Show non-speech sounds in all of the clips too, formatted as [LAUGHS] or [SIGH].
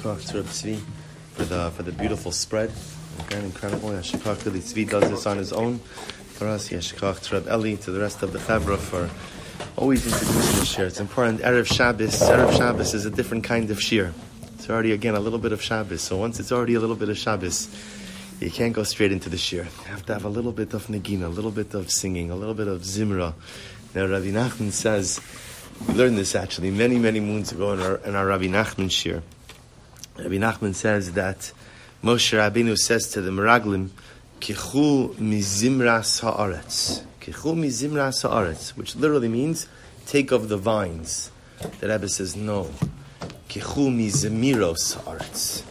For the for the beautiful spread. Again, incredible. Yashikach really Tzvi does this on his own for us. Yashikach to Reb Eli, to the rest of the Chavra for always introducing the shir. It's important. Erev Shabbos, Erev Shabbos is a different kind of shir. It's already again a little bit of Shabbos. So once it's already a little bit of Shabbos, You can't go straight into the shir. You have to have a little bit of nagina, a little bit of singing, a little bit of zimra. Now, Rabbi Nachman says, we learned this actually many, many moons ago in our, in our Rabbi Nachman shir. Rabbi Nachman says that Moshe Rabbeinu says to the Meraglim, Kichu mizimras haaretz. Kichu mizimras haaretz, which literally means take of the vines. The Rebbe says no. Kichu mizemiros haaretz.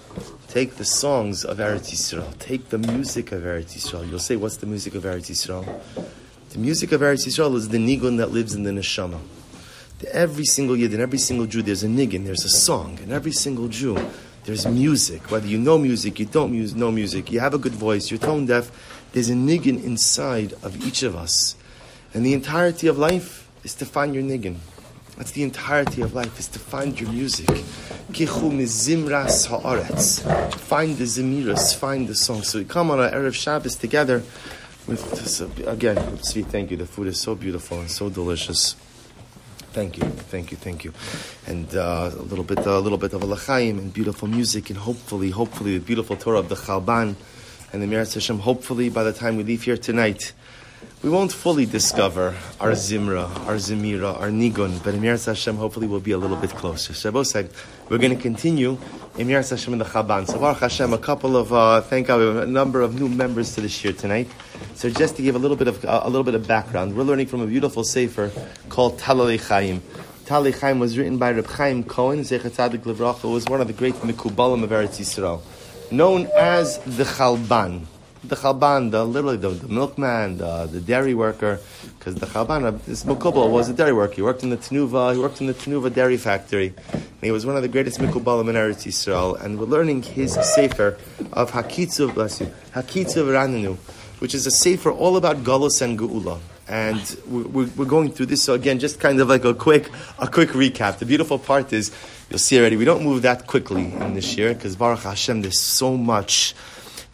Take the songs of Eretz Yisrael. Take the music of Eretz Yisrael. You'll say, what's the music of Eretz Yisrael? The music of Eretz Yisrael is the nigun that lives in the neshama. Every single yid and every single Jew, there's a nigun, there's a song, and every single Jew, there's music. Whether you know music, you don't mus- know music, you have a good voice, you're tone deaf, there's a nigun inside of each of us. And the entirety of life is to find your nigun. That's the entirety of life, is to find your music. Find the zemiras, find the song. So we come on our Erev Shabbos together with this, again, sweet thank you. The food is so beautiful and so delicious. Thank you, thank you, thank you, and uh, a little bit, a little bit of a lachaim and beautiful music, and hopefully, hopefully, the beautiful Torah of the Chalban and the Meretz Hashem. Hopefully, by the time we leave here tonight, we won't fully discover our Zimra, our Zemira, our Nigun, but Emir Hashem hopefully will be a little bit closer. Shabbos said, we're going to continue Emir Hashem in the Chalban. So Baruch Hashem, a couple of, uh, thank God, we have a number of new members to this year tonight. So just to give a little bit of, uh, a little bit of background, we're learning from a beautiful sefer called Talalei Chaim. Talalei Chaim was written by Reb Chaim Cohen, Zechat Tzadik Levracha, was one of the great Mikubalim of Eretz Yisrael, known as the Chalban the Chalban, the literally the, the milkman, the, the dairy worker, because the Chalban, uh, this Mukubal was a dairy worker. He worked in the Tenuva, he worked in the Tenuva dairy factory. And he was one of the greatest Mikubalim in Eretz Yisrael. And we're learning his sefer of Hakitzuv, bless you, Hakitzuv Raninu, which is a sefer all about Galus and Geula. And we're, we're going through this. So again, just kind of like a quick, a quick recap. The beautiful part is, you'll see already, we don't move that quickly in this year, because Baruch Hashem, there's so much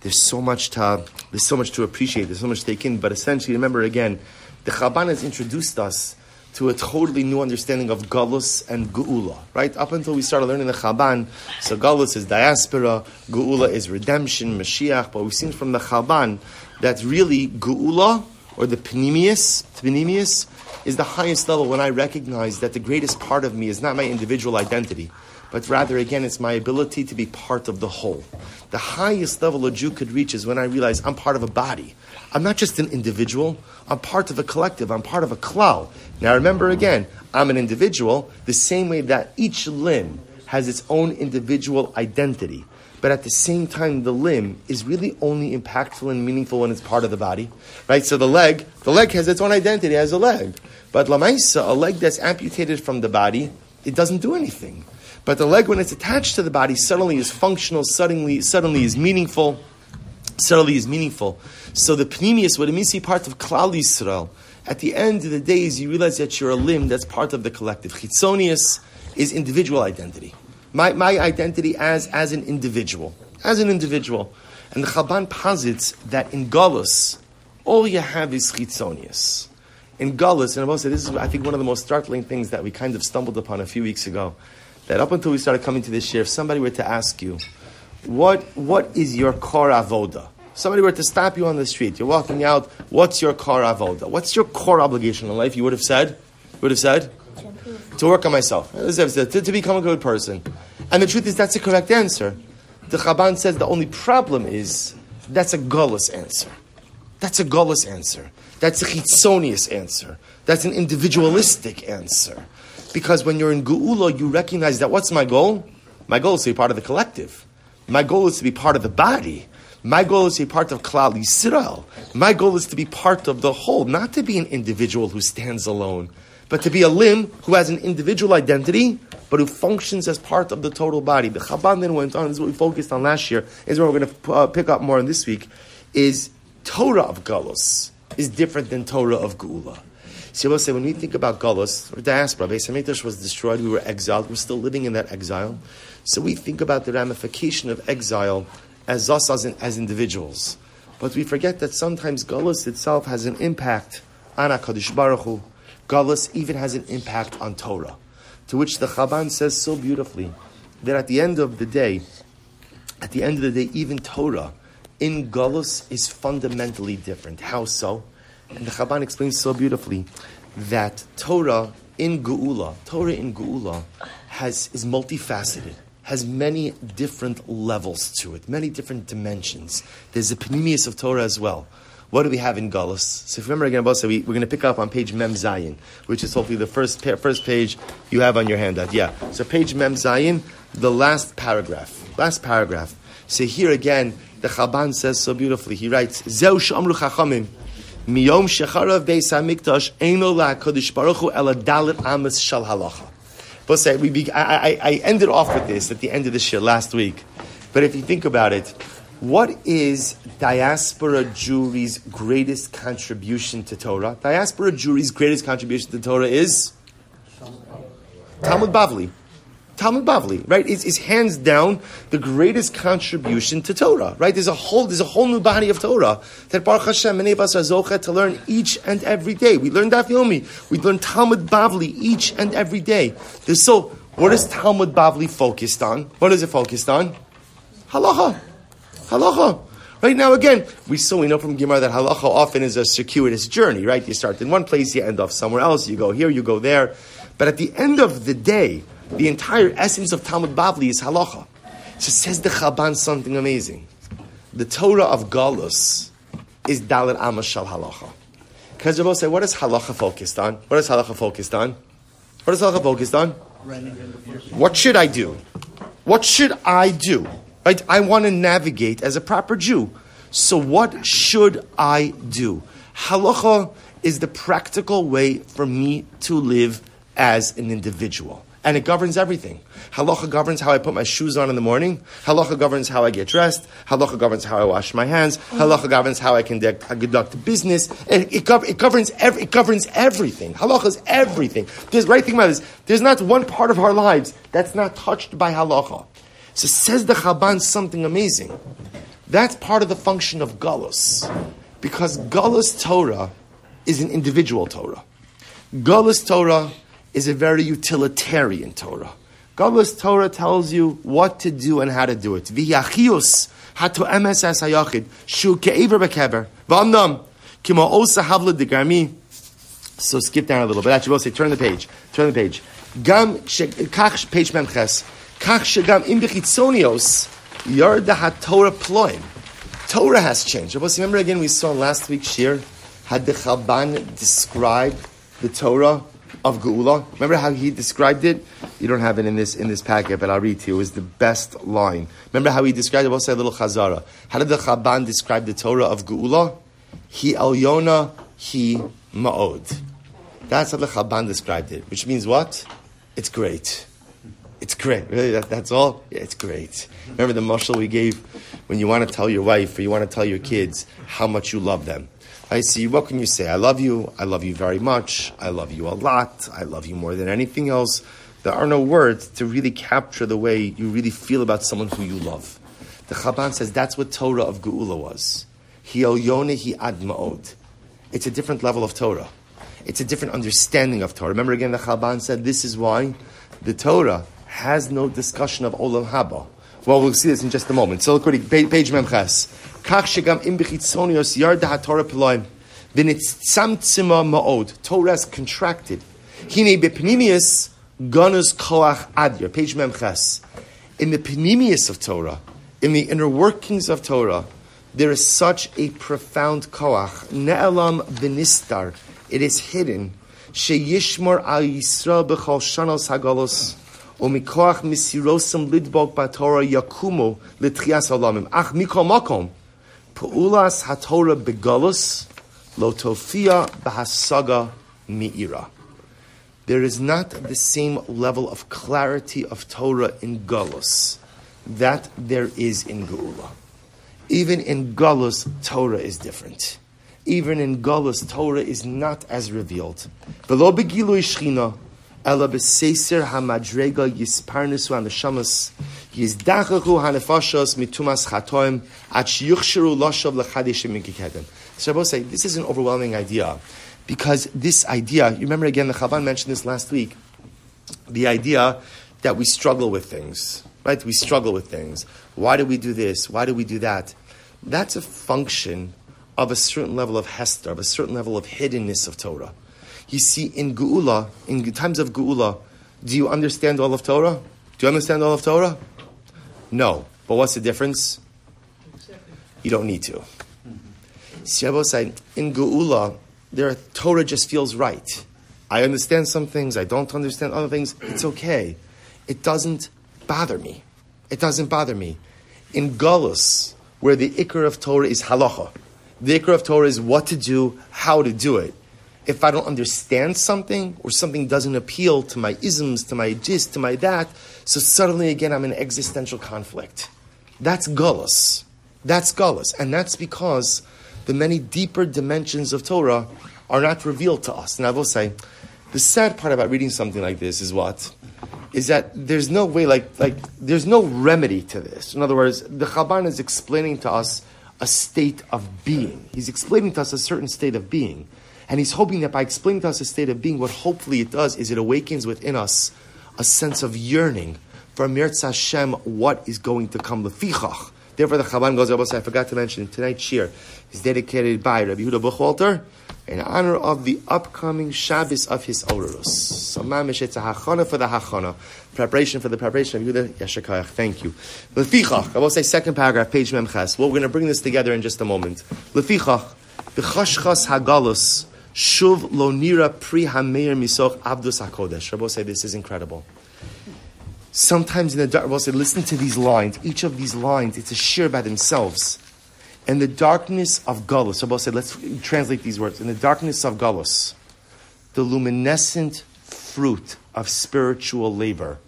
there's so much to there's so much to appreciate. There's so much to take in. But essentially, remember again, the Chalban has introduced us to a totally new understanding of Galus and Geula. Right up until we started learning the Chalban, so Galus is diaspora, Geula is redemption, Mashiach. But we've seen from the Chalban that really Geula or the Pnimius, Pnimius, is the highest level when I recognize that the greatest part of me is not my individual identity but rather, again, it's my ability to be part of the whole. The highest level a Jew could reach is when I realize I'm part of a body. I'm not just an individual, I'm part of a collective, I'm part of a klal. Now remember again, I'm an individual the same way that each limb has its own individual identity. But at the same time, the limb is really only impactful and meaningful when it's part of the body, right? So the leg, the leg has its own identity as a leg. But lamaisa, a leg that's amputated from the body, it doesn't do anything. But the leg, when it's attached to the body, suddenly is functional, suddenly, suddenly is meaningful, suddenly is meaningful. So the pnimius, what it means to be part of Klal Yisrael, at the end of the days, you realize that you're a limb that's part of the collective. Chitzonius is individual identity. My, my identity as, as an individual. As an individual. And the Chalban posits that in Golos, all you have is chitzonius. In Golos, and I will say this is, I think, one of the most startling things that we kind of stumbled upon a few weeks ago that up until we started coming to this year, if somebody were to ask you, what, what is your core avoda? Somebody were to stop you on the street, you're walking out, what's your core avoda? What's your core obligation in life? You would have said, would have said, to work on myself, to, to become a good person. And the truth is, that's the correct answer. The Chalban says the only problem is that's a gullus answer. That's a gullus answer. That's a chitzonius answer. That's an individualistic answer. Because when you're in Geula, you recognize that what's my goal? My goal is to be part of the collective. My goal is to be part of the body. My goal is to be part of Klal Yisrael. My goal is to be part of the whole, not to be an individual who stands alone, but to be a limb who has an individual identity, but who functions as part of the total body. The Chalban then went on, this is what we focused on last year, is what we're going to uh, pick up more on this week, is Torah of Galus is different than Torah of Geula. So we'll say when we think about Golos or diaspora, Beis Hamikdash was destroyed, we were exiled, we're still living in that exile. So we think about the ramification of exile as us as, in, as individuals. But we forget that sometimes Golos itself has an impact on HaKadosh Baruch Hu. Golos even has an impact on Torah. To which the Chalban says so beautifully that at the end of the day, at the end of the day, even Torah in Galus is fundamentally different. How so? And the Chalban explains so beautifully that Torah in Geula, Torah in Geula, has is multifaceted, has many different levels to it, many different dimensions. There's a pnimius of Torah as well. What do we have in Galus? So if you remember again, Bosa, we, we're going to pick up on page Mem Zayin, which is hopefully the first, pa- first page you have on your handout. Yeah. So page Mem Zayin, the last paragraph. Last paragraph. So here again, the Chalban says so beautifully. He writes, Zeu sh'amru chachamim, miyom shecharav beis hamikdash, eino la'kodesh baruch hu ela dalit amas shal halacha. Bosa, we be, I, I, I ended off with this at the end of the shir last week. But if you think about it, what is diaspora Jewry's greatest contribution to Torah? Diaspora Jewry's greatest contribution to Torah is Talmud Bavli. Talmud Bavli, right, is, is hands down the greatest contribution to Torah, right? There's a whole, there's a whole new body of Torah that Baruch Hashem, many of us are zochet to learn each and every day. We learn Daf Yomi, we learn Talmud Bavli each and every day. So, what is Talmud Bavli focused on? What is it focused on? Halacha. Halacha. Right now, again, we so we know from Gemara that halacha often is a circuitous journey. Right, you start in one place, you end off somewhere else. You go here, you go there. But at the end of the day, the entire essence of Talmud Bavli is halacha. So says the Chalban something amazing. The Torah of Galus is Dalit Amashal halacha. Because Rabbi say, what is halacha focused on? What is halacha focused on? What is halacha focused on? What should I do? What should I do? Right? I want to navigate as a proper Jew. So what should I do? Halacha is the practical way for me to live as an individual. And it governs everything. Halacha governs how I put my shoes on in the morning. Halacha governs how I get dressed. Halacha governs how I wash my hands. Halacha governs how I conduct, conduct business. It, it, gov- it governs it governs everything. Halacha is everything. There's right thing about this. There's not one part of our lives that's not touched by halacha. So says the Chalban something amazing. That's part of the function of Galus. Because Galus Torah is an individual Torah. Galus Torah is a very utilitarian Torah. Galus Torah tells you what to do and how to do it. V'yachius hatu MSS hayachid shu ke'ever bekever v'amnam kimo osa havla degarmi. So skip down a little bit. Actually, we'll say turn the page. Turn the page. Gam kach page memches kach shegam im bechitzonios yarda haTorah ploim. Torah has changed. Remember again, we saw last week's shir had the Chalban described the Torah of Geula. Remember how he described it? You don't have it in this in this packet, but I'll read to you. It was the best line. Remember how he described it? We'll say a little chazara. How did the Chalban describe the Torah of Geula? He Yona, he Ma'od. That's how the Chalban described it, which means what? It's great. It's great. Really, that, that's all? Yeah, it's great. Remember the mushal we gave when you want to tell your wife or you want to tell your kids how much you love them. I see, what can you say? I love you. I love you very much. I love you a lot. I love you more than anything else. There are no words to really capture the way you really feel about someone who you love. The Chalban says that's what Torah of Geula was. Hi yone hi ad. It's a different level of Torah. It's a different understanding of Torah. Remember again, the Chalban said this is why the Torah has no discussion of Olam Haba. Well, we'll see this in just a moment. So, look, at page Memches. כך שגם אם בחיצוניוס ירדה התורה פלואים, ונצמצמה מאוד. Torah is contracted. הנה בפנימיוס גנוז כוח אדיר. Page ממחס. In the pnimius of Torah, in the inner workings of Torah, there is such a profound koach. Ne'elam v'nistar. It is hidden. Sheyishmor al Yisrael b'chol shanos hagalos. Omikoach misirosam lidbok batora yakumu l'tchias olamim. Ach mikol makom. Pu'ulas haTorah begalus lotofia b'hasaga mi'ira. There is not the same level of clarity of Torah in galus that there is in Geula. Even in galus, Torah is different. Even in galus, Torah is not as revealed ela b'seiser hamadrega yisparnesu haneshamas yizdachachu hanefashos mitumas chatoim at shiyuchsheru loshav lechadishim mikikedem. So I will say, this is an overwhelming idea because this idea, you remember again, the Chalban mentioned this last week, the idea that we struggle with things, right? We struggle with things. Why do we do this? Why do we do that? that's a function of a certain level of hester, of a certain level of hiddenness of Torah. You see, in Geula, in times of Geula, do you understand all of Torah? Do you understand all of Torah? No. But what's the difference? You don't need to. See, in Geula, there Torah just feels right. I understand some things, I don't understand other things. It's okay. It doesn't bother me. It doesn't bother me. In Galus, where the ikr of Torah is halacha, the ikr of Torah is what to do, how to do it. If I don't understand something, or something doesn't appeal to my isms, to my gist, to my that, so suddenly again I'm in existential conflict. That's Galus. That's Galus. And that's because the many deeper dimensions of Torah are not revealed to us. And I will say, the sad part about reading something like this is what? Is that there's no way, like, like there's no remedy to this. In other words, the Chalban is explaining to us a state of being. He's explaining to us a certain state of being. And he's hoping that by explaining to us a state of being, what hopefully it does is it awakens within us a sense of yearning for Mirz Hashem, what is going to come. Lefichach. Therefore, the Chalban goes, I forgot to mention, tonight's shir is dedicated by Rabbi Yehuda Buchwalter in honor of the upcoming Shabbos of his Orus. So, mamish, it's a hachana for the hachana, preparation for the preparation of Yehuda Yeshakayach. Thank you. Lefichach, I will say second paragraph, page memches. Well, we're going to bring this together in just a moment. Lefichach, b'chashchas hagalus, shuv lo nira pri hameir misoch abdus hakodesh. Rabbi say this is incredible. Sometimes in the dark, Rabbi say, listen to these lines. Each of these lines, it's a shir by themselves. In the darkness of Gullus, Rabbi said, let's translate these words. In the darkness of Gullus, the luminescent fruit of spiritual labor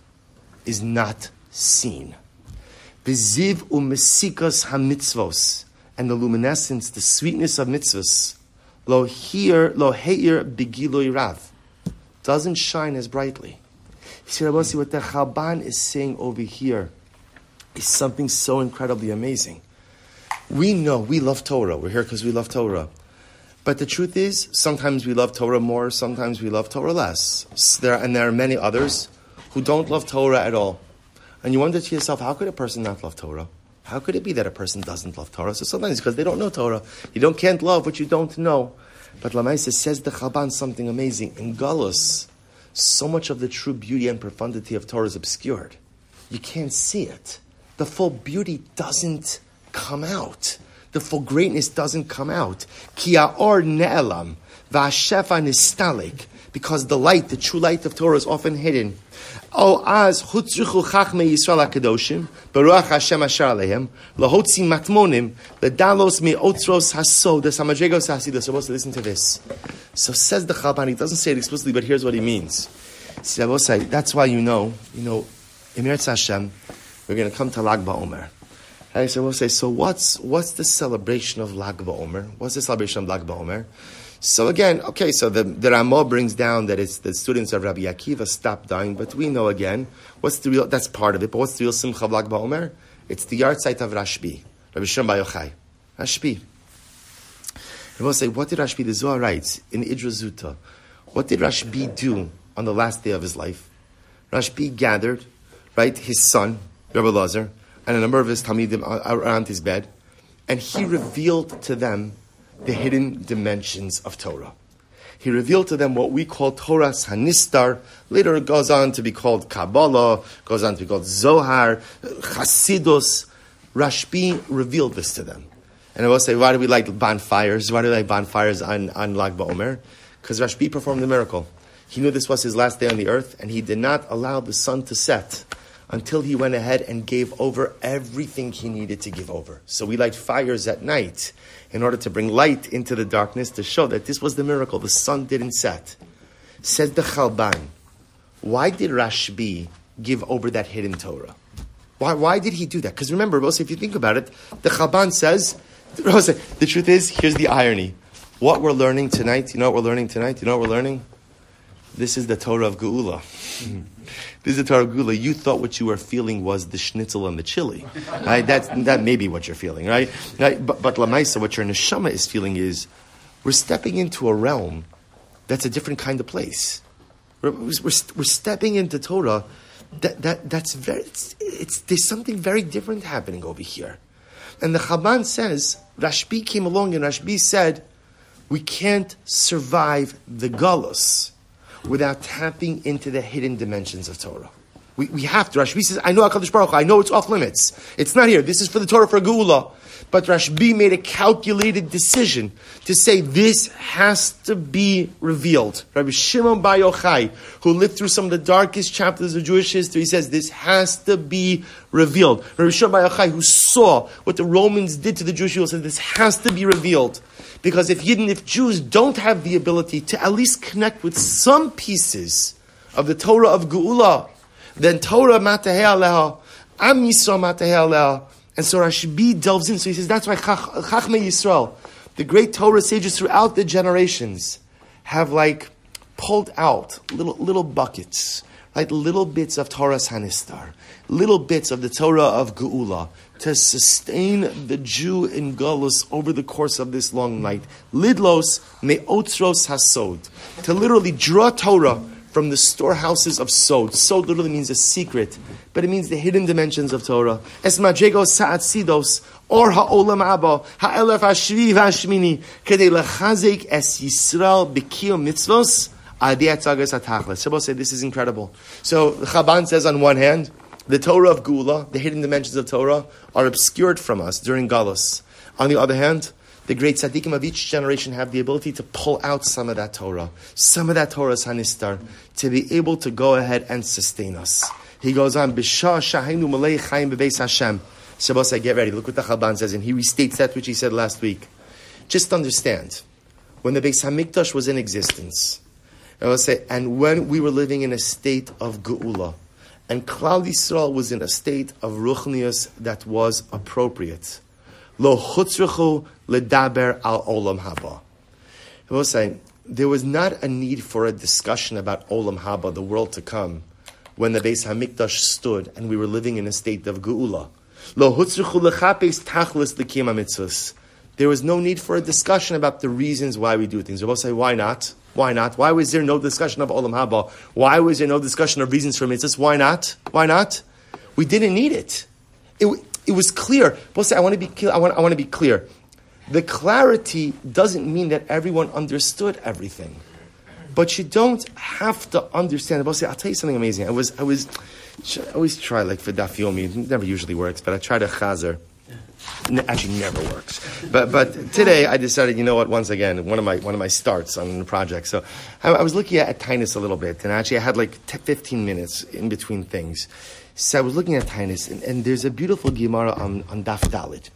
is not seen. The ziv umesikas hamitzvos, and the luminescence, the sweetness of mitzvahs, lo here, lo heir begiloi rav, doesn't shine as brightly. See, what the Chalban is saying over here is something so incredibly amazing. We know we love Torah. We're here because we love Torah. But the truth is, sometimes we love Torah more, sometimes we love Torah less. There, and there are many others who don't love Torah at all. And you wonder to yourself, how could a person not love Torah? How could it be that a person doesn't love Torah? So sometimes it's because they don't know Torah. You don't can't love what you don't know. But Lamaisa says the Chalban something amazing. In Galus, so much of the true beauty and profundity of Torah is obscured. You can't see it. The full beauty doesn't come out. The full greatness doesn't come out. or ne'elam, v'ashefa nistalik, because the light, the true light of Torah is often hidden. Oh, as hutzrichu chachme Yisrael HaKadoshim, Baruch Hashem Asher Alehem, lahotzi matmonim, ledalos mi otros hasod, the samadregos hasidus. Supposed to listen to this. So says the Chalban, he doesn't say it explicitly, but here's what he means. See, that's why you know, you know, Emir Hashem, we're going to come to Lag BaOmer. And so we'll say, so what's what's the celebration of Lag BaOmer? What's the celebration of Lag BaOmer? So again, okay, so the, the Ramah brings down that it's the students of Rabbi Akiva stopped dying, but we know again, what's the real, that's part of it, but what's the real Simcha of Lag BaOmer? It's the yahrzeit of Rashbi, Rabbi Shem Yochai. Rashbi. And we'll say, what did Rashbi, the Zohar writes in Idra what did Rashbi do on the last day of his life? Rashbi gathered, right, his son, Rabbi Lazar, and a number of his Talmidim around his bed, and he revealed to them the hidden dimensions of Torah. He revealed to them what we call Torah's Hanistar. Later it goes on to be called Kabbalah, goes on to be called Zohar, Chasidus. Rashbi revealed this to them. And I will say, why do we like bonfires? Why do we like bonfires on, on Lag BaOmer? Because Rashbi performed the miracle. He knew this was his last day on the earth, and he did not allow the sun to set until he went ahead and gave over everything he needed to give over. So we light fires at night in order to bring light into the darkness to show that this was the miracle. The sun didn't set. Says the Chalban, why did Rashbi give over that hidden Torah? Why, why did he do that? Because remember, Rosa, if you think about it, the Chalban says, [LAUGHS] Rosa, the truth is, here's the irony. What we're learning tonight, you know what we're learning tonight? You know what we're learning? This is the Torah of Geula. Mm-hmm. This is the Torah Gula. You thought what you were feeling was the schnitzel and the chili. Right? That's, that may be what you're feeling, right? right? But, but Lamaisa, what your neshama is feeling is we're stepping into a realm that's a different kind of place. We're, we're, we're stepping into Torah that, that, that's very, it's, it's, there's something very different happening over here. And the Chalban says, Rashbi came along and Rashbi said, we can't survive the galus without tapping into the hidden dimensions of Torah. We, we have to. Rashbi says, I know HaKadosh Baruch I know it's off limits. It's not here. This is for the Torah for Geula. But Rashbi made a calculated decision to say this has to be revealed. Rabbi Shimon Bar Yochai, who lived through some of the darkest chapters of Jewish history, says this has to be revealed. Rabbi Shimon Bar Yochai, who saw what the Romans did to the Jewish people, said this has to be revealed. Because if Yidden, if Jews don't have the ability to at least connect with some pieces of the Torah of Geula, then Torah mataheh aleha, Am Yisrael mataheh aleha, and so Rashbi delves in. So he says that's why Chachmei Yisrael, the great Torah sages throughout the generations, have like pulled out little little buckets, like little bits of Torah Hanistar, little bits of the Torah of Geula to sustain the Jew in Galus over the course of this long night. Lidlos me'otzros hasod, to literally draw Torah from the storehouses of Sod. Sod literally means a secret, but it means the hidden dimensions of Torah. Es majegos sa'at sidos, or ha'olam abba, ha'elef ha'shvi v'ha'shmini, kedei lechazek es Yisrael b'kiyom mitzvos, Shabbos say this is incredible. So Chalban says on one hand, the Torah of Gula, the hidden dimensions of Torah, are obscured from us during Galus. On the other hand, the great tzaddikim of each generation have the ability to pull out some of that Torah, some of that Torah's hanistar, to be able to go ahead and sustain us. He goes on, B'shah shahinu malei chayim bebeis Hashem. Shabbos, get ready. Look what the Chalban says, and he restates that which he said last week. Just understand, when the Beis Hamikdash was in existence, I will say, and when we were living in a state of geula, and Klal Yisrael was in a state of ruchnius that was appropriate. Lo chutzrechu ledaber al olam haba. I will say, there was not a need for a discussion about olam haba, the world to come, when the Beis Hamikdash stood and we were living in a state of geula. Lo hutzrechu lechapes tachlis lekima mitzvahs. There was no need for a discussion about the reasons why we do things. Will say, why not? Why not? Why was there no discussion of olam haba? Why was there no discussion of reasons for mitzvahs? Why not? Why not? We didn't need it. It, it was clear. But I want to be. I want, I want to be clear. The clarity doesn't mean that everyone understood everything, but you don't have to understand. But I'll tell you something amazing. I was, I was, I always try like for. It never usually works, but I try to chazer. Actually, never works. But but today I decided, you know what? Once again, one of my one of my starts on the project. So I, I was looking at, at Taanis a little bit, and actually I had like t- 15 minutes in between things. So I was looking at Taanis, and, and, there's a beautiful Gemara on, on Daf Dalit.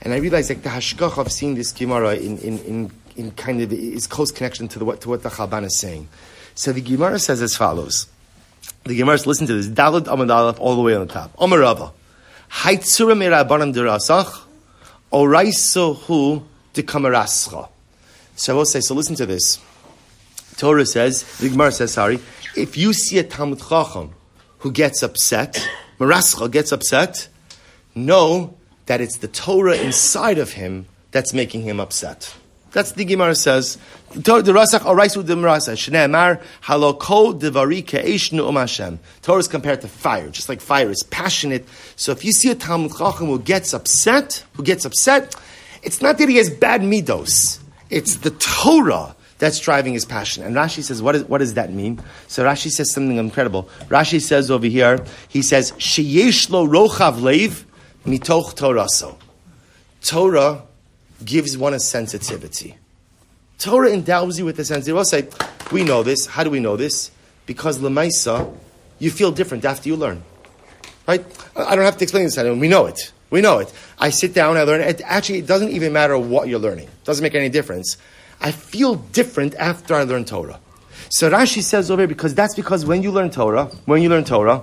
And I realized like the hashkach of seeing this Gemara in, in, in, in kind of its close connection to, the, what, to what the Chalban is saying. So the Gemara says as follows. The Gemara, listen to this. Dalit Amad all the way on the top. Omarava. So I will say, so listen to this. Torah says, the Gemara says, sorry, if you see a Talmud Chacham who gets upset, Marascha gets upset, know that it's the Torah inside of him that's making him upset. That's the Gemara says. The Rasach Devari Hashem. Torah is compared to fire, just like fire is passionate. So if you see a Talmud Chacham who gets upset, who gets upset, it's not that he has bad midos. It's the Torah that's driving his passion. And Rashi says, what, is, what does that mean? So Rashi says something incredible. Rashi says over here, he says, Sheyesh lo rochav leiv mitoch toraso. Torah gives one a sensitivity. Torah endows you with a sensitivity. We'll say, we know this. How do we know this? Because Lemaisa, you feel different after you learn. Right? I don't have to explain this. to anyone. We know it. We know it. I sit down, I learn. It actually, it doesn't even matter what you're learning. It doesn't make any difference. I feel different after I learn Torah. So Rashi says over here, because that's because when you learn Torah, when you learn Torah,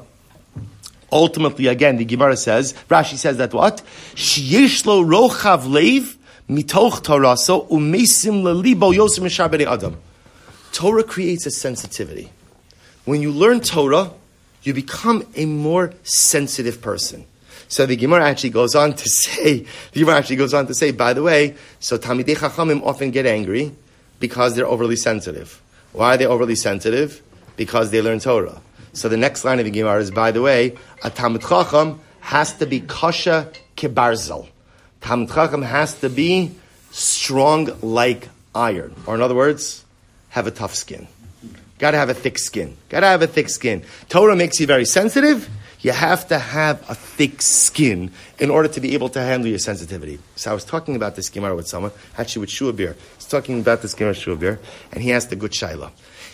ultimately, again, the Gemara says, Rashi says that what? Shiyeshlo rochav leiv mitoch toraso umesim lelibo yosim adam. Torah creates a sensitivity. When you learn Torah, you become a more sensitive person. So the Gemara actually goes on to say, the Gemara actually goes on to say, by the way, so Talmidei Chachamim often get angry because they're overly sensitive. Why are they overly sensitive? Because they learn Torah. So the next line of the Gemara is, by the way, a Talmud Chacham has to be kasha kibarzel. Talmud Chacham has to be strong like iron. Or in other words, have a tough skin. Gotta have a thick skin. Gotta have a thick skin. Torah makes you very sensitive. You have to have a thick skin in order to be able to handle your sensitivity. So I was talking about this Gemara with someone, actually with Shua Beer. I was talking about this Gemara Shua Beer, and he asked a good Shaila.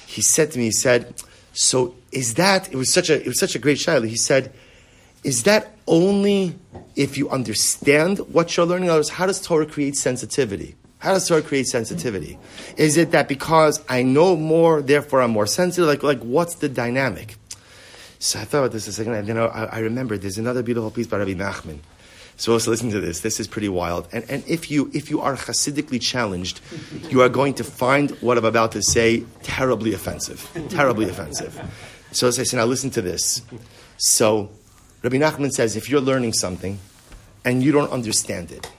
He said to me, he said, so is that, it was such a, it was such a great Shaila. He said, is that only if you understand what you're learning? In other words, how does Torah create sensitivity? How does Torah create sensitivity? Is it that because I know more, therefore I'm more sensitive? Like, like what's the dynamic? So I thought about this a second, and then I, I remembered there's another beautiful piece by Rabbi Nachman. So also listen to this. This is pretty wild. And, and if you if you are Hasidically challenged, you are going to find what I'm about to say terribly offensive. Terribly offensive. So as I say, now listen to this. So Rabbi Nachman says if you're learning something and you don't understand it,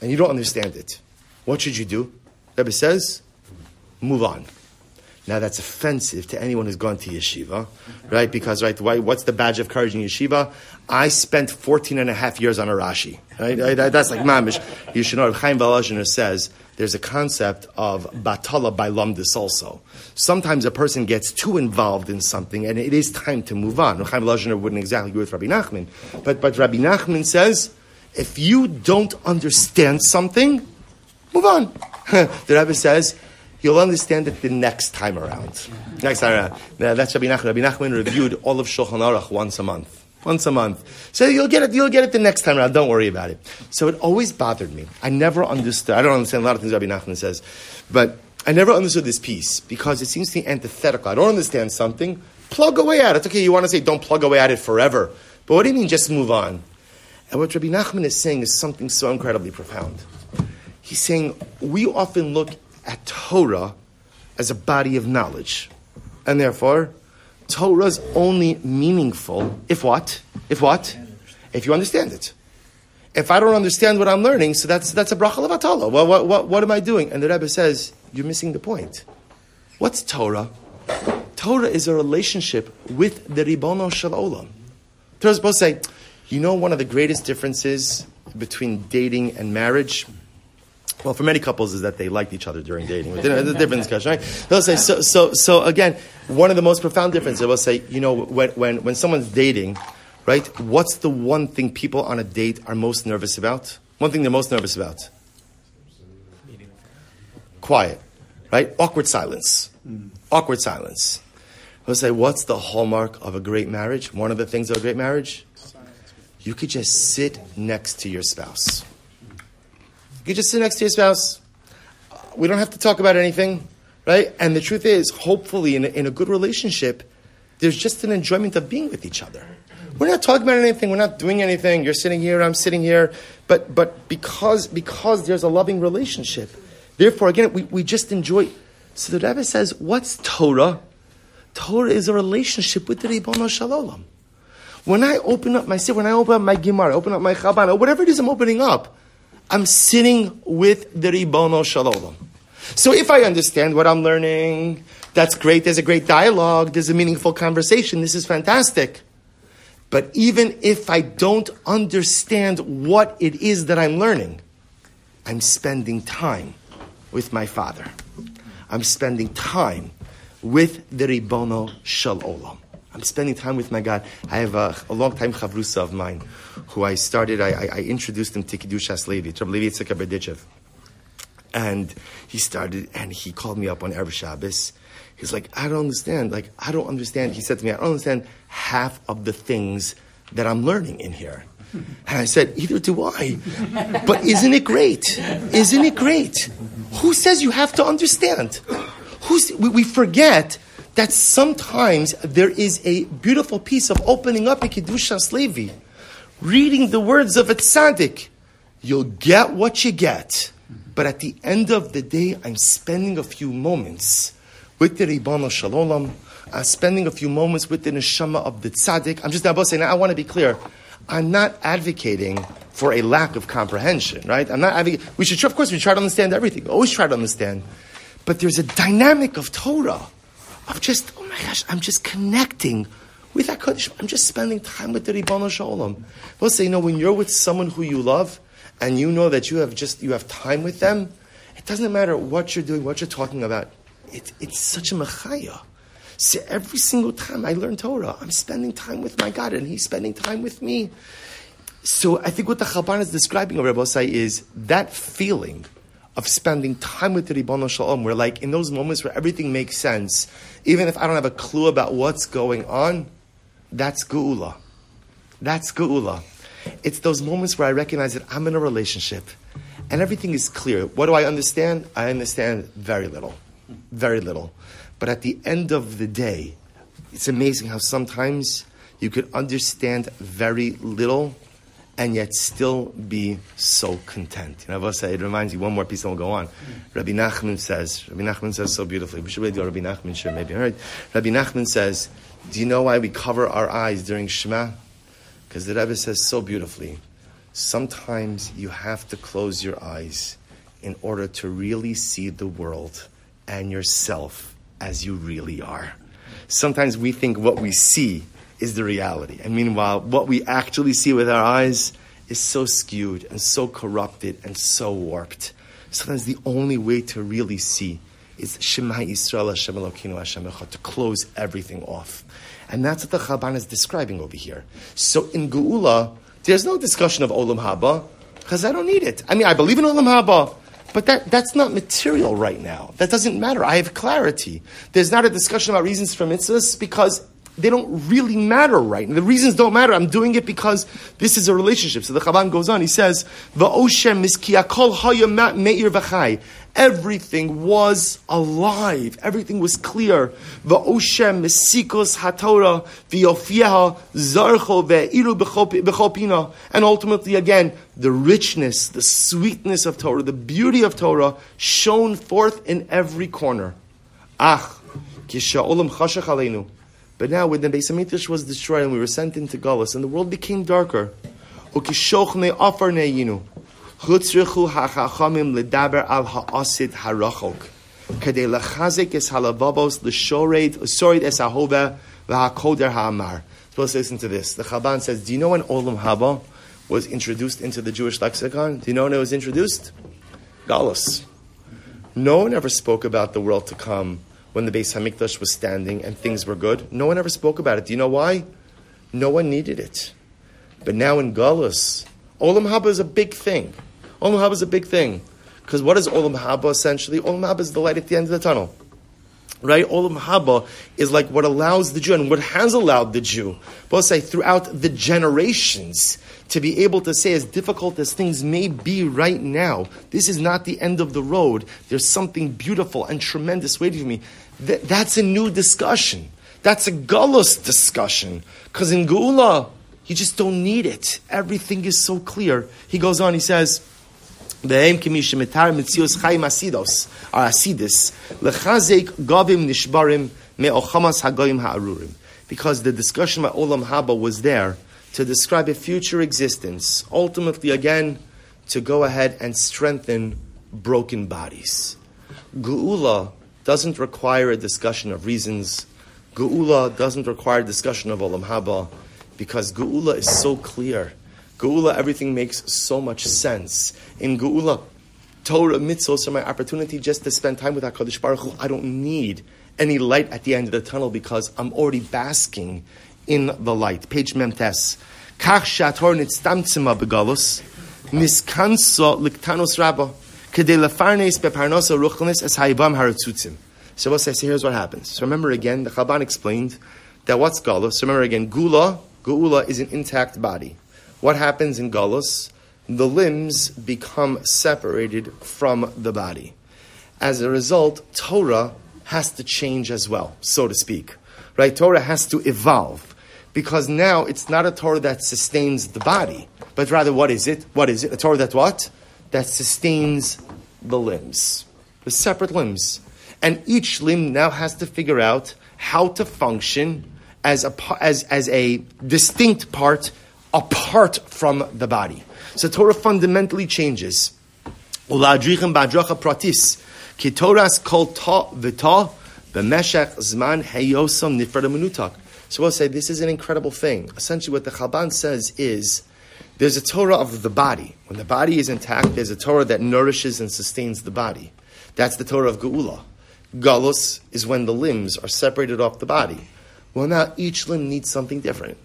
and you don't understand it, what should you do? Rebbe says, move on. Now that's offensive to anyone who's gone to yeshiva, right? Because, right, why, what's the badge of courage in yeshiva? I spent 14 and a half years on a Rashi, right? That's like mamish. You should know, Chaim Volozhiner says, there's a concept of batala by lumdis also. Sometimes a person gets too involved in something and it is time to move on. Chaim Volozhiner wouldn't exactly agree with Rabbi Nachman. But, but Rabbi Nachman says, if you don't understand something, Move on. [LAUGHS] the Rebbe says, you'll understand it the next time around. Next time around. Now, that's Rabbi Nachman. Rabbi Nachman reviewed all of Shulchan Aruch once a month. Once a month. So you'll get it, you'll get it the next time around. Don't worry about it. So it always bothered me. I never understood, I don't understand a lot of things Rabbi Nachman says, but I never understood this piece because it seems to be antithetical. I don't understand something, plug away at it. Okay, you want to say don't plug away at it forever. But what do you mean just move on? And what Rabbi Nachman is saying is something so incredibly profound. He's saying we often look at Torah as a body of knowledge. And therefore, Torah is only meaningful if what? If what? If you understand it. If I don't understand what I'm learning, so that's, that's a bracha levatala. Well, what, what, what am I doing? And the Rebbe says, you're missing the point. What's Torah? Torah is a relationship with the Ribono Shel Olam. Torah is supposed to say, you know one of the greatest differences between dating and marriage? Well, for many couples is that they liked each other during dating. It's a different discussion, right? They'll say, so, so, so again, one of the most profound differences, they'll say, you know, when, when, when someone's dating, right, what's the one thing people on a date are most nervous about? One thing they're most nervous about? Quiet, right? Awkward silence. Mm. Awkward silence. They'll say, what's the hallmark of a great marriage? One of the things of a great marriage? You could just sit next to your spouse. You just sit next to your spouse. We don't have to talk about anything, right? And the truth is, hopefully, in a, in a good relationship, there's just an enjoyment of being with each other. We're not talking about anything. We're not doing anything. You're sitting here. I'm sitting here. But but because because there's a loving relationship, therefore again we, we just enjoy. So the Rebbe says, what's Torah? Torah is a relationship with the Ribono Shel Olam. When I open up my when I open up my Gemara, open up my Chabad, or whatever it is I'm opening up, I'm sitting with the Ribono Shel Olam. So if I understand what I'm learning, that's great. There's a great dialogue. There's a meaningful conversation. This is fantastic. But even if I don't understand what it is that I'm learning, I'm spending time with my father. I'm spending time with the Ribono Shel Olam. I'm spending time with my God. I have a, a long time chavrusa of mine who I started, I, I, I introduced him to Kedushas Levi, Rabbi Levi Yitzhak Berdichev. And he started, and he called me up on Erev Shabbos. He's like, I don't understand. Like, I don't understand. He said to me, I don't understand half of the things that I'm learning in here. And I said, either do I. But isn't it great? Isn't it great? Who says you have to understand? Who's, we, we forget that sometimes there is a beautiful piece of opening up a Kedushas Levi, reading the words of a tzaddik. You'll get what you get. But at the end of the day, I'm spending a few moments with the Ribono Shel Olam. I'm spending a few moments with the neshama of the tzaddik. I'm just now saying, I want to be clear. I'm not advocating for a lack of comprehension, right? I'm not advocating. We should, of course, we try to understand everything. Always try to understand. But there's a dynamic of Torah of just, oh my gosh, I'm just connecting with that HaKadosh. I'm just spending time with the Ribono Shel Olam. We'll say, you know, when you're with someone who you love, and you know that you have just you have time with them, it doesn't matter what you're doing, what you're talking about. It, it's such a machaya. See, every single time I learn Torah, I'm spending time with my God, and He's spending time with me. So I think what the Chabad is describing, Rabbi Say, is that feeling of spending time with the Ribbon Shalom, where like in those moments where everything makes sense, even if I don't have a clue about what's going on, that's Geula. That's Geula. It's those moments where I recognize that I'm in a relationship and everything is clear. What do I understand? I understand very little. Very little. But at the end of the day, it's amazing how sometimes you could understand very little and yet still be so content. You know, say, it reminds you one more piece and we'll go on. Rabbi Nachman says, Rabbi Nachman says so beautifully. We should really do Rabbi Nachman sure maybe. Right. Rabbi Nachman says, Do you know why we cover our eyes during Shema? Because the Rebbe says so beautifully, sometimes you have to close your eyes in order to really see the world and yourself as you really are. Sometimes we think what we see is the reality. And meanwhile, what we actually see with our eyes is so skewed and so corrupted and so warped. Sometimes the only way to really see is Shema Yisrael Hashem Elokeinu Hashem Echad, to close everything off. And that's what the Chabad is describing over here. So in Geula, there's no discussion of Olam Haba, because I don't need it. I mean, I believe in Olam Haba, but that, that's not material right now. That doesn't matter. I have clarity. There's not a discussion about reasons for mitzvahs, because they don't really matter right. The reasons don't matter. I'm doing it because this is a relationship. So the Chabad goes on. He says, "Va'oshem miskiyakol hayamat meir v'chai." Everything was alive. Everything was clear. Va'oshem misikos haTorah v'yofieha zarcho ve'iru b'chopina. And ultimately, again, the richness, the sweetness of Torah, the beauty of Torah shone forth in every corner. Ach, kisha olam chashach aleinu. But now, when the Beis Hamikdash was destroyed and we were sent into Galus, and the world became darker. Supposed to listen to this. The Chabad says, do you know when Olam Haba was introduced into the Jewish lexicon? Do you know when it was introduced? Galus. No one ever spoke about the world to come when the Beis Hamikdash was standing and things were good. No one ever spoke about it. Do you know why? No one needed it. But now in Galus, Olam Haba is a big thing. Olam Haba is a big thing. Because what is Olam Haba essentially? Olam Haba is the light at the end of the tunnel. Right? Olam Haba is like what allows the Jew and what has allowed the Jew, both say throughout the generations, to be able to say, as difficult as things may be right now, this is not the end of the road. There's something beautiful and tremendous waiting for me. Th- that's a new discussion. That's a gullus discussion. Because in Geula, you just don't need it. Everything is so clear. He goes on, he says, Behem kimishimitar mitzios chayim asidos, or asidis, lechazek gavim nishbarim me'ochamas hagoyim ha'arurim. Because the discussion about Olam Haba was there to describe a future existence, ultimately again, to go ahead and strengthen broken bodies. Geula doesn't require a discussion of reasons. Geula doesn't require a discussion of Olam Haba because Geula is so clear. Geula, everything makes so much sense. In Geula, Torah mitzvahs are my opportunity just to spend time with HaKadosh Baruch Hu. I don't need any light at the end of the tunnel because I'm already basking in the light. Page Memtes. Kach shator nitztamtzima begalus, niskanso liktanos rabba, kede lefarnes beparnosa ruchlis es haibam haratzutzim. So we'll say, here's what happens. So remember again, the Chabad explained that what's galus? So remember again, geula, geula is an intact body. What happens in galus? The limbs become separated from the body. As a result, Torah has to change as well, so to speak. Right? Torah has to evolve because now it's not a Torah that sustains the body, but rather what is it? What is it? A Torah that what? That sustains the limbs, the separate limbs. And each limb now has to figure out how to function as a, as, as a distinct part apart from the body. So Torah fundamentally changes. pratis. Kitoras kol ta zman nifrada so we'll say this is an incredible thing. Essentially, what the Chabad says is There's a Torah of the body. When the body is intact, there's a Torah that nourishes and sustains the body. That's the Torah of Geula. Galus is when the limbs are separated off the body. Well, now each limb needs something different.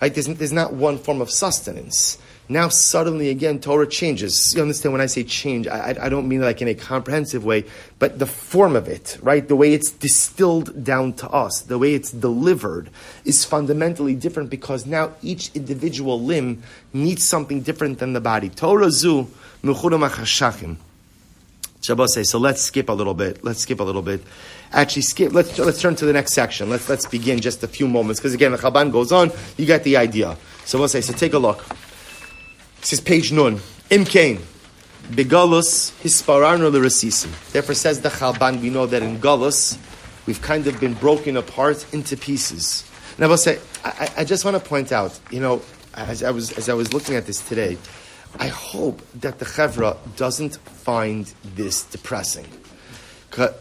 Right? There's, there's not one form of sustenance. Now suddenly again, Torah changes. You understand when I say change, I, I, don't mean like in a comprehensive way, but the form of it, right? The way it's distilled down to us, the way it's delivered is fundamentally different because now each individual limb needs something different than the body. Torah zu so let's skip a little bit. Let's skip a little bit. Actually, skip. Let's let's turn to the next section. Let's let's begin just a few moments because again, the Chalban goes on. You get the idea. So we'll say, so take a look. This is page nun. Imkain. Begalus hispararno l'rasisim. Therefore, says the Chalban, we know that in Galus, we've kind of been broken apart into pieces. And I will say, I, I just want to point out, you know, as I was as I was looking at this today, I hope that the Chevra doesn't find this depressing.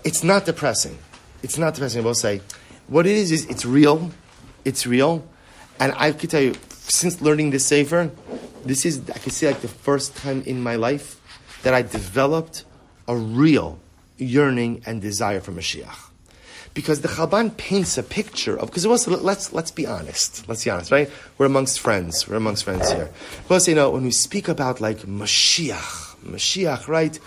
It's not depressing. It's not depressing. I will say, what it is is it's real. It's real, and I could tell you, since learning this sefer, this is I could say like the first time in my life that I developed a real yearning and desire for Mashiach. Because the Chalban paints a picture of, because it was, let's, let's be honest. Let's be honest, right? We're amongst friends. We're amongst friends here. Plus, you know, when we speak about like Mashiach, Mashiach, right?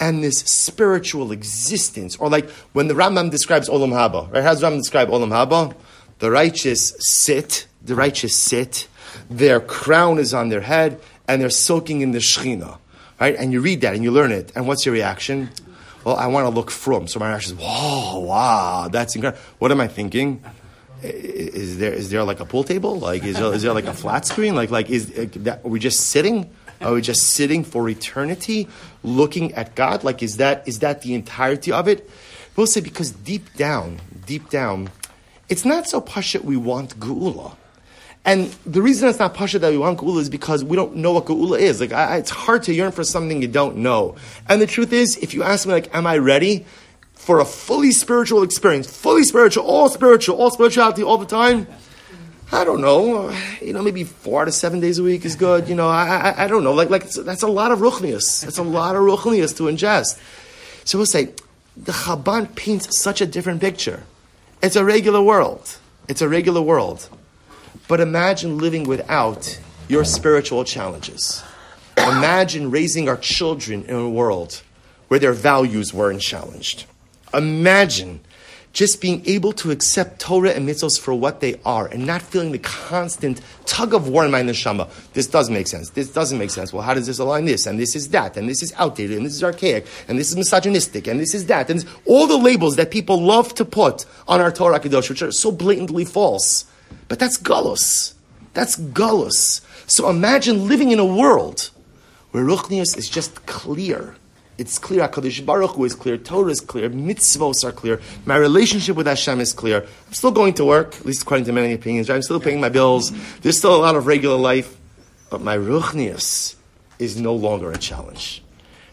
And this spiritual existence, or like when the Rambam describes Olam Haba, right? How does Rambam describe Olam Haba? The righteous sit, the righteous sit, their crown is on their head, and they're soaking in the Shechina, right? And you read that and you learn it, and what's your reaction? Well, I want to look from. So my reaction is, whoa, wow, that's incredible. What am I thinking? Is there is there like a pool table? Like is there, is there like a flat screen? Like like is that, are we just sitting? Are we just sitting for eternity, looking at God? Like is that is that the entirety of it? We'll say because deep down, deep down, it's not so pasha we want geula. And the reason it's not pasha that we want geula is because we don't know what geula is. Like, I, it's hard to yearn for something you don't know. And the truth is, if you ask me, like, am I ready for a fully spiritual experience, fully spiritual, all spiritual, all spirituality all the time? I don't know. You know, maybe four to seven days a week is good. You know, I, I, I don't know. Like, like that's a lot of ruchnius. That's a lot of ruchnius to ingest. So we'll say, the Chabad paints such a different picture. It's a regular world. It's a regular world. But imagine living without your spiritual challenges. Imagine raising our children in a world where their values weren't challenged. Imagine just being able to accept Torah and mitzvos for what they are and not feeling the constant tug of war in my neshama. This does make sense. This doesn't make sense. Well, how does this align this? And this is that. And this is outdated. And this is archaic. And this is misogynistic. And this is that. And all the labels that people love to put on our Torah Kadosh, which are so blatantly false. But that's gullus. That's gullus. So imagine living in a world where Ruchnius is just clear. It's clear. Hakadosh Baruch Hu is clear. Torah is clear. Mitzvos are clear. My relationship with Hashem is clear. I'm still going to work, at least according to many opinions. I'm still paying my bills. There's still a lot of regular life, but my Ruchnius is no longer a challenge.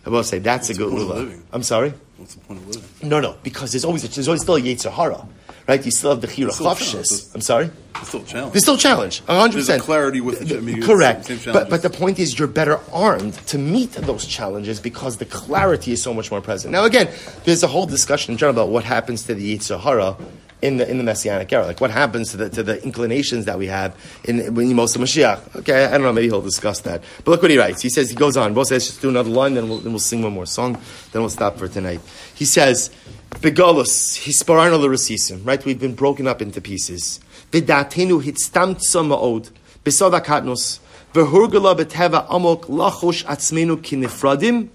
I will say that's What's a the good point of lula. living? I'm sorry. What's the point of living? No, no, because there's always there's always still a Yetzer Hara, right? You still have the Chira still a challenge. Chavshis. I'm sorry. It's still a challenge. There's still a challenge, 100%. A clarity with the- I mean, Correct. the but, but the point is, you're better armed to meet those challenges because the clarity is so much more present. Now, again, there's a whole discussion in general about what happens to the Yetzer Hara in the, in the Messianic era. Like, what happens to the, to the inclinations that we have in, when Yemos Mashiach? Okay, I don't know, maybe he'll discuss that. But look what he writes. He says, he goes on. Both says, just do another line, then we'll, then we'll sing one more song, then we'll stop for tonight. He says, Begolus, hisparano l'rasisim, right? We've been broken up into pieces. V'datenu hitstamtsa ma'od, besod hakatnos, v'hurgala beteva amok lachosh atzmenu kinifradim,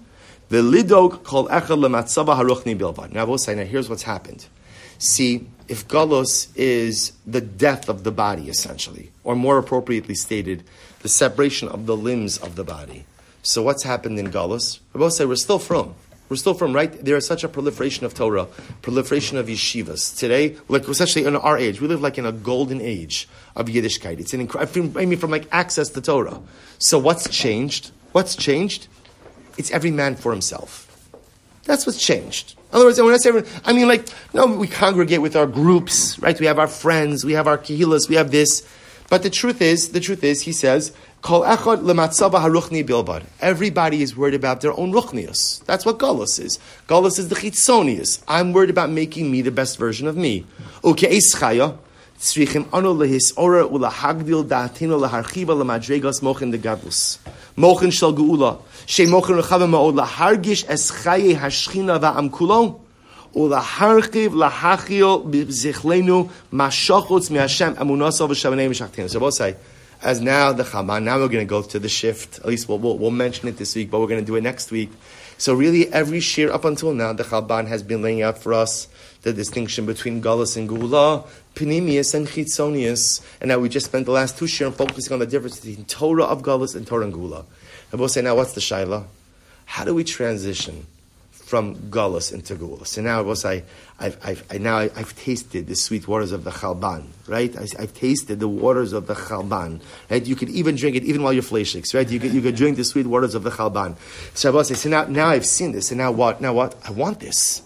v'lidog kol echad lematzava haruchni bilvad. Now, I will say, now here's what's happened. See, if Galos is the death of the body, essentially, or more appropriately stated, the separation of the limbs of the body. So what's happened in? I will say we're still from. We're still from, right? There is such a proliferation of Torah, proliferation of yeshivas. Today, like especially in our age, we live like in a golden age of Yiddishkeit. It's an incredible, I mean, from like access to Torah. So what's changed? What's changed? It's every man for himself. That's what's changed. In other words, when I say, I mean, like, no, we congregate with our groups, right? We have our friends, we have our kahilas, we have this. But the truth is, the truth is, he says. Everybody is worried about their own ruchnius. That's what galus is. Galus is the chitzonius. I'm worried about making me the best version of me. Eschaya. Tzrichim anu lehis ora ulahagdil da'atino laharchiva lamadregas mochin de gadlus. Mochin shel geula. She mochin rechava ma'od lahargish es chaye hashchina va'am kulon. Ulaharchiv lahachio b'zichlenu mashachutz mi'Hashem amunasov v'shavanei v'shachtin. So both say, as now the Chalban, now we're going to go to the shift. At least we'll, we'll, we'll mention it this week, but we're going to do it next week. So really, every shir up until now, the Chalban has been laying out for us the distinction between Galus and Geula, Pnimius and Chitzonius. And now we just spent the last two shir focusing on the difference between Torah of Galus and Torah and Geula. And we'll say, now what's the Shaila? How do we transition from Galus into Geula? So now we'll say, I've, I've, I, now I've tasted the sweet waters of the Chalban, right? I, have tasted the waters of the Chalban, right? You could even drink it even while you're flashiks, right? You could, you could drink the sweet waters of the Chalban. So I will say, so now, now I've seen this, and now what? Now what? I want this.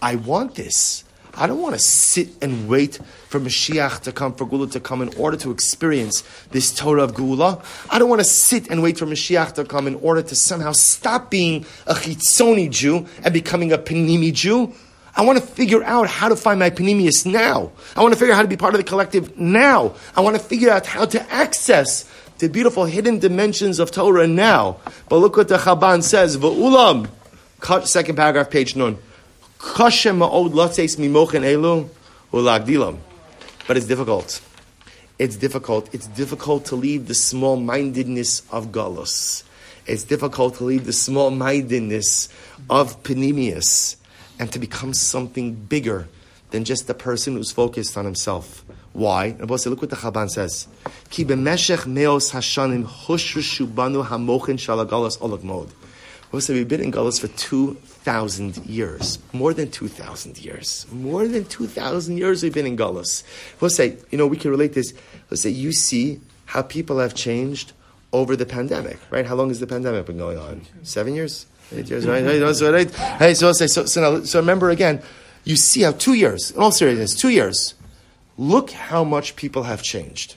I want this. I don't want to sit and wait for Mashiach to come, for Geula to come in order to experience this Torah of Geula. I don't want to sit and wait for Mashiach to come in order to somehow stop being a Chitzoni Jew and becoming a Panimi Jew. I want to figure out how to find my pnimius now. I want to figure out how to be part of the collective now. I want to figure out how to access the beautiful hidden dimensions of Torah now. But look what the Chalban says. Va'ulam, second paragraph, page nun. But it's difficult. It's difficult. It's difficult to leave the small-mindedness of Galus. It's difficult to leave the small-mindedness of Pnimius and to become something bigger than just the person who's focused on himself. Why? Look what the Chalban says. Ki meos. We've been in Galus for 2,000 years. More than 2,000 years. More than 2,000 years we've been in Galus. We'll say, you know, we can relate this. Let's say you see how people have changed over the pandemic, right? How long has the pandemic been going on? Seven years? Eight years, right? right? Hey, so, say, so, so, now, so remember again, you see how two years, in all seriousness, two years, look how much people have changed.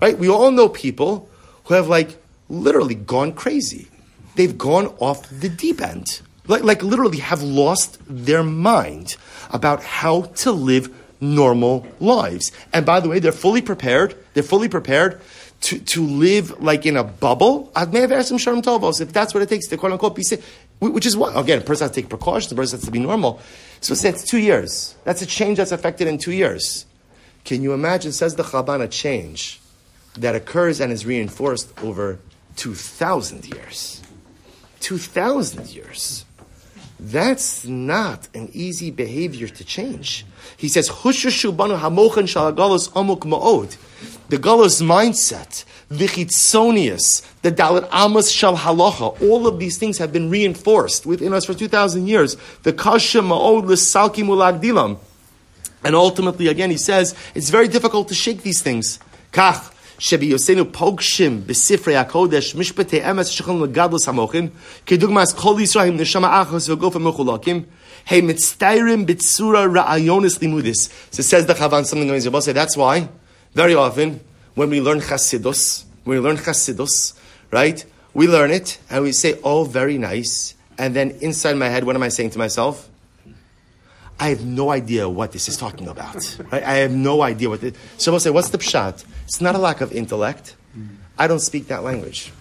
Right? We all know people who have like literally gone crazy. They've gone off the deep end. Like, like literally have lost their mind about how to live normal lives. And by the way, they're fully prepared. They're fully prepared to, to live like in a bubble. I may have asked some Sharon Talbos if that's what it takes to quote unquote be safe, which is what again, a person has to take precautions. The person has to be normal. So that's two years. That's a change that's affected in two years. Can you imagine? Says the Chalban, a change that occurs and is reinforced over two thousand years. Two thousand years. That's not an easy behavior to change. He says, "Hushashubanu hamochan shalagalos amuk ma'od." The galus mindset, the chitzonius, the dalit amos shal halacha, all of these things have been reinforced within us for 2,000 years. The kasha ma'od l'salki mulagdilam. And ultimately, again, he says, it's very difficult to shake these things. Kach, שביוסנו פוגשים בספרי הקודש משפטי אמס שיכולים לגדלוס המוחים, כדוגמאס כל ישראל הם נשמה Achos וגופם מחולקים, הם מצטיירים So says the Chalban, something amazing. Say, that's why, very often, when we learn Chassidus, when we learn Chassidus, right, we learn it, and we say, oh, very nice. And then inside my head, what am I saying to myself? I have no idea what this is talking about. Right? I have no idea what this. So we'll say, what's the pshat? It's not a lack of intellect. I don't speak that language.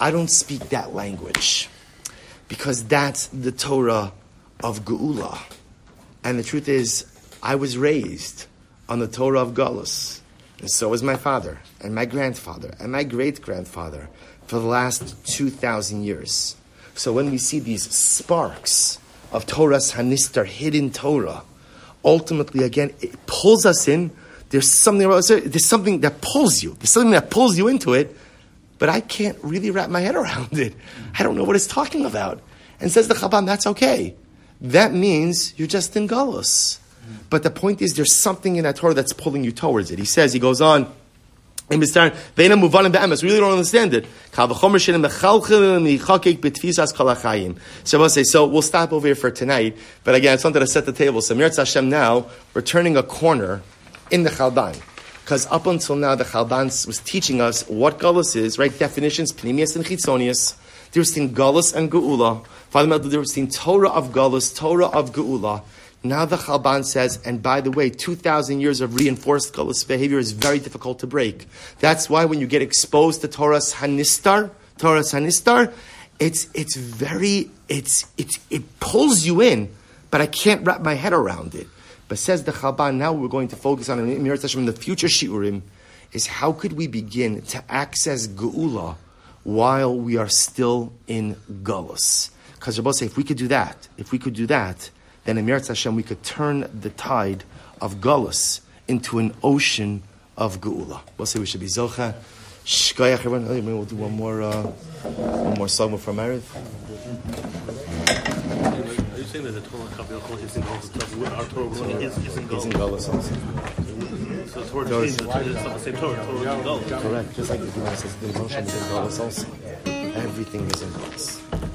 I don't speak that language because that's the Torah of Geula. And the truth is, I was raised on the Torah of Galus. And so was my father, and my grandfather, and my great grandfather for the last 2,000 years. So when we see these sparks of Torah's Hanistar, hidden Torah, ultimately, again, it pulls us in. There's something, there's something that pulls you. There's something that pulls you into it, but I can't really wrap my head around [LAUGHS] it. I don't know what it's talking about. And says the Chabad, that's okay. That means you're just in Galus. But the point is, there's something in that Torah that's pulling you towards it. He says, he goes on, We really don't understand it. So we'll say, so we'll stop over here for tonight. But again, it's something to set the table. So Mirz Hashem now, we're turning a corner in the Chalban. Because up until now, the Chalban was teaching us what Galus is, right? Definitions, Pnimius and Chitzonius. Difference between Galus and Geula. Father Mel, the difference between Torah of Galus, Torah of Geula. Now the Chalban says, and by the way, 2,000 years of reinforced Galus behavior is very difficult to break. That's why when you get exposed to Torah's Hanistar, Torah's Hanistar, it's, it's very, it's, it's, it pulls you in, but I can't wrap my head around it. But says the Chalban, now we're going to focus on in the future Shiurim, is how could we begin to access Geula while we are still in Gullus? Because Rabbi say, if we could do that, if we could do that, then in Meretz Hashem we could turn the tide of Gullus into an ocean of Geula. We'll say we should be Zocha. Shkoyach, everyone. Maybe we'll do one more, uh, one more song for Meredith. Are you saying that the Torah Kabbalah is in Gaulus stuff with our Torah is, is in He's in Gaulus? Gullus also. So Torah changes, it's not the same Torah, Torah is in Gaulus. Correct. Just like the Gemara says, the emotion is in also. Everything is in Gullus.